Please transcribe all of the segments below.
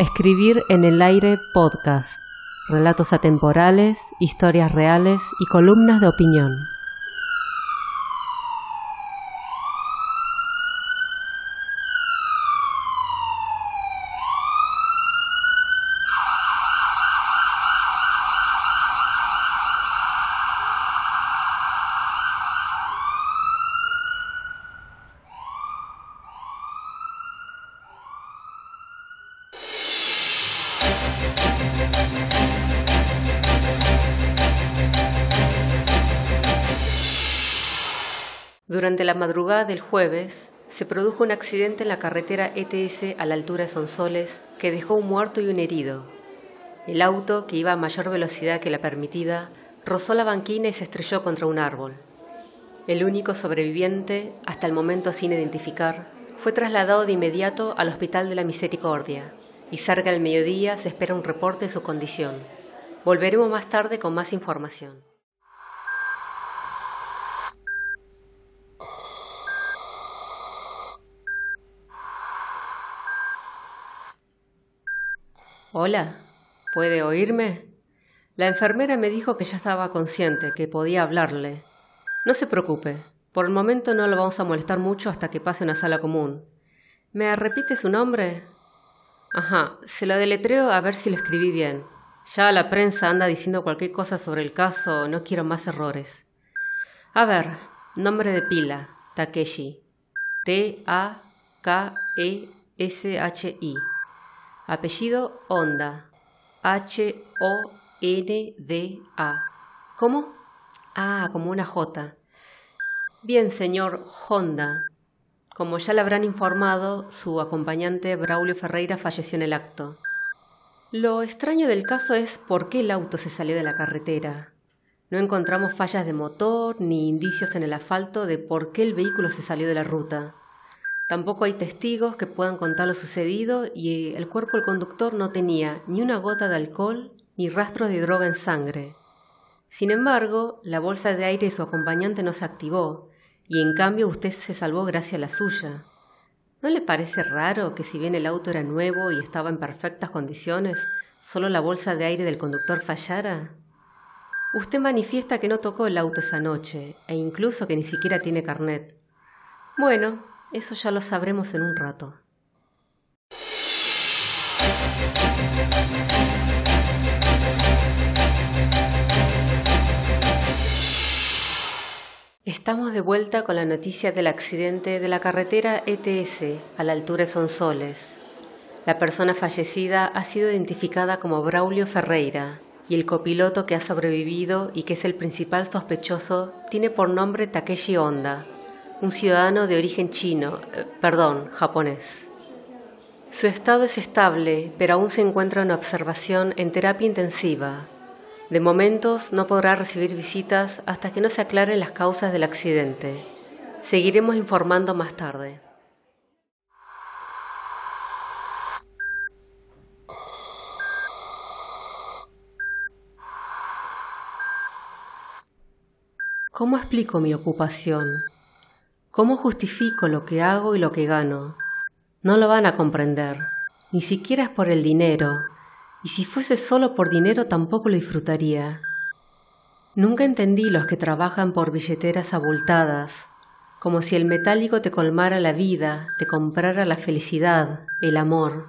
Escribir en el aire podcast. Relatos atemporales, historias reales y columnas de opinión. Durante la madrugada del jueves, se produjo un accidente en la carretera ETS a la altura de Sonsoles que dejó un muerto y un herido. El auto, que iba a mayor velocidad que la permitida, rozó la banquina y se estrelló contra un árbol. El único sobreviviente, hasta el momento sin identificar, fue trasladado de inmediato al Hospital de la Misericordia y cerca del mediodía se espera un reporte de su condición. Volveremos más tarde con más información. Hola, ¿puede oírme? La enfermera me dijo que ya estaba consciente, que podía hablarle. No se preocupe, por el momento no lo vamos a molestar mucho hasta que pase una sala común. ¿Me repite su nombre? Ajá, se lo deletreo a ver si lo escribí bien. Ya la prensa anda diciendo cualquier cosa sobre el caso, no quiero más errores. A ver, nombre de pila, Takeshi. T-A-K-E-S-H-I. Apellido Honda. H-O-N-D-A. ¿Cómo? Ah, como una J. Bien, señor Honda. Como ya le habrán informado, su acompañante Braulio Ferreira falleció en el acto. Lo extraño del caso es por qué el auto se salió de la carretera. No encontramos fallas de motor ni indicios en el asfalto de por qué el vehículo se salió de la ruta. Tampoco hay testigos que puedan contar lo sucedido y el cuerpo del conductor no tenía ni una gota de alcohol ni rastros de droga en sangre. Sin embargo, la bolsa de aire de su acompañante no se activó y en cambio usted se salvó gracias a la suya. ¿No le parece raro que si bien el auto era nuevo y estaba en perfectas condiciones, solo la bolsa de aire del conductor fallara? Usted manifiesta que no tocó el auto esa noche e incluso que ni siquiera tiene carnet. Bueno, eso ya lo sabremos en un rato. Estamos de vuelta con la noticia del accidente de la carretera ETS a la altura de Sonsoles. La persona fallecida ha sido identificada como Braulio Ferreira y el copiloto que ha sobrevivido y que es el principal sospechoso tiene por nombre Takeshi Honda, un ciudadano de origen chino, eh, perdón, japonés. Su estado es estable, pero aún se encuentra en observación en terapia intensiva. De momentos no podrá recibir visitas hasta que no se aclaren las causas del accidente. Seguiremos informando más tarde. ¿Cómo explico mi ocupación? ¿Cómo justifico lo que hago y lo que gano? No lo van a comprender, ni siquiera es por el dinero, y si fuese solo por dinero tampoco lo disfrutaría. Nunca entendí los que trabajan por billeteras abultadas, como si el metálico te colmara la vida, te comprara la felicidad, el amor.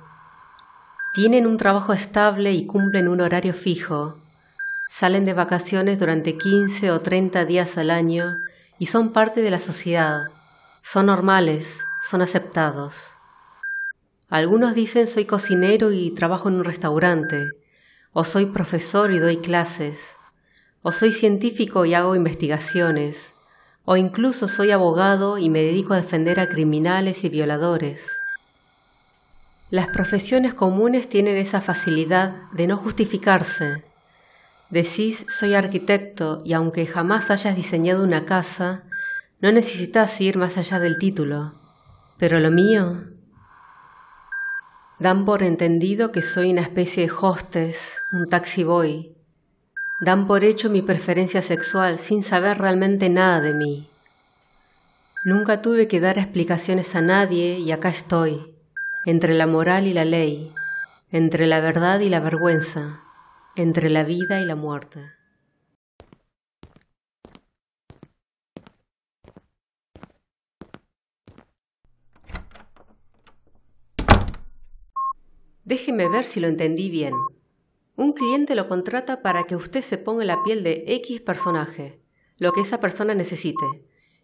Tienen un trabajo estable y cumplen un horario fijo. Salen de vacaciones durante 15 o 30 días al año y son parte de la sociedad, son normales, son aceptados. Algunos dicen soy cocinero y trabajo en un restaurante, o soy profesor y doy clases, o soy científico y hago investigaciones, o incluso soy abogado y me dedico a defender a criminales y violadores. Las profesiones comunes tienen esa facilidad de no justificarse, Decís soy arquitecto y aunque jamás hayas diseñado una casa, no necesitas ir más allá del título. Pero lo mío... Dan por entendido que soy una especie de hostess, un taxi boy. Dan por hecho mi preferencia sexual sin saber realmente nada de mí. Nunca tuve que dar explicaciones a nadie y acá estoy, entre la moral y la ley, entre la verdad y la vergüenza, entre la vida y la muerte. Déjeme ver si lo entendí bien. Un cliente lo contrata para que usted se ponga la piel de X personaje, lo que esa persona necesite,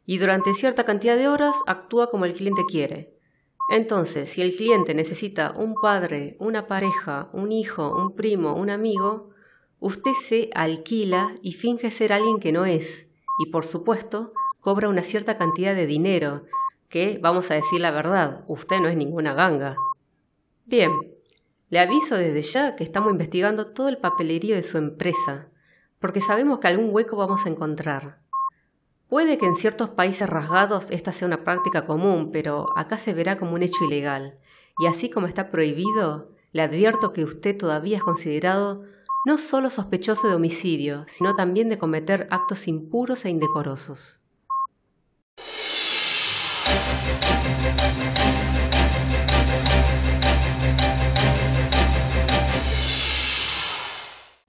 y durante cierta cantidad de horas actúa como el cliente quiere. Entonces, si el cliente necesita un padre, una pareja, un hijo, un primo, un amigo, usted se alquila y finge ser alguien que no es, y por supuesto, cobra una cierta cantidad de dinero, que, vamos a decir la verdad, usted no es ninguna ganga. Bien, le aviso desde ya que estamos investigando todo el papelerío de su empresa, porque sabemos que algún hueco vamos a encontrar. Puede que en ciertos países rasgados esta sea una práctica común, pero acá se verá como un hecho ilegal, y así como está prohibido, le advierto que usted todavía es considerado no solo sospechoso de homicidio, sino también de cometer actos impuros e indecorosos.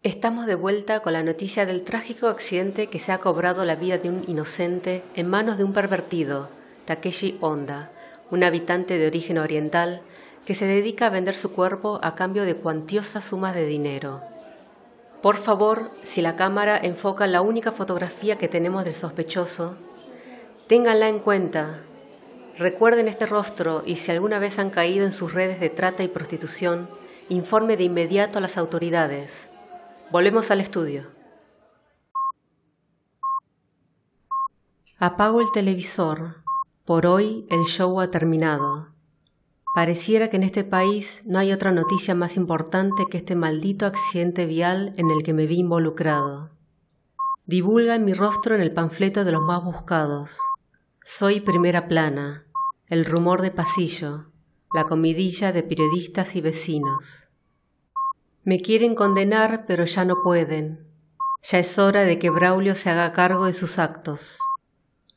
Estamos de vuelta con la noticia del trágico accidente que se ha cobrado la vida de un inocente en manos de un pervertido, Takeshi Honda, un habitante de origen oriental que se dedica a vender su cuerpo a cambio de cuantiosas sumas de dinero. Por favor, si la cámara enfoca la única fotografía que tenemos del sospechoso, ténganla en cuenta. Recuerden este rostro y si alguna vez han caído en sus redes de trata y prostitución, informe de inmediato a las autoridades. Volvemos al estudio. Apago el televisor. Por hoy el show ha terminado. Pareciera que en este país no hay otra noticia más importante que este maldito accidente vial en el que me vi involucrado. Divulgan mi rostro en el panfleto de los más buscados. Soy primera plana, el rumor de pasillo, la comidilla de periodistas y vecinos. Me quieren condenar, pero ya no pueden. Ya es hora de que Braulio se haga cargo de sus actos.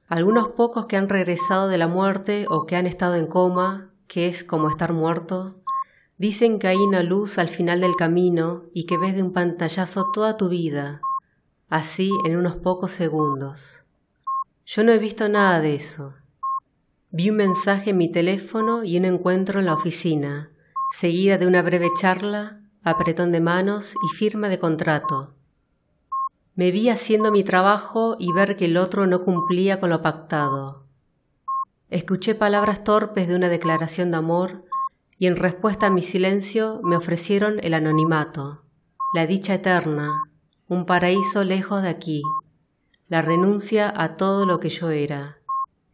Algunos pocos que han regresado de la muerte o que han estado en coma, que es como estar muerto, dicen que hay una luz al final del camino y que ves de un pantallazo toda tu vida, así en unos pocos segundos. Yo no he visto nada de eso. Vi un mensaje en mi teléfono y un encuentro en la oficina, seguida de una breve charla apretón de manos y firma de contrato. Me vi haciendo mi trabajo y ver que el otro no cumplía con lo pactado. Escuché palabras torpes de una declaración de amor y en respuesta a mi silencio me ofrecieron el anonimato, la dicha eterna, un paraíso lejos de aquí, la renuncia a todo lo que yo era,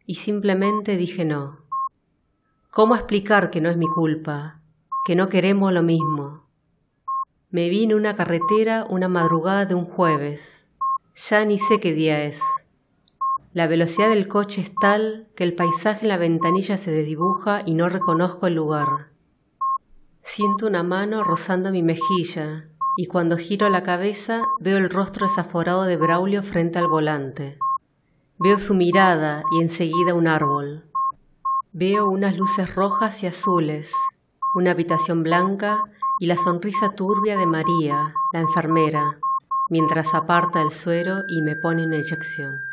y simplemente dije no. ¿Cómo explicar que no es mi culpa, que no queremos lo mismo? Me vi en una carretera una madrugada de un jueves. Ya ni sé qué día es. La velocidad del coche es tal que el paisaje en la ventanilla se desdibuja y no reconozco el lugar. Siento una mano rozando mi mejilla y cuando giro la cabeza veo el rostro desaforado de Braulio frente al volante. Veo su mirada y enseguida un árbol. Veo unas luces rojas y azules, una habitación blanca y la sonrisa turbia de María, la enfermera, mientras aparta el suero y me pone una inyección.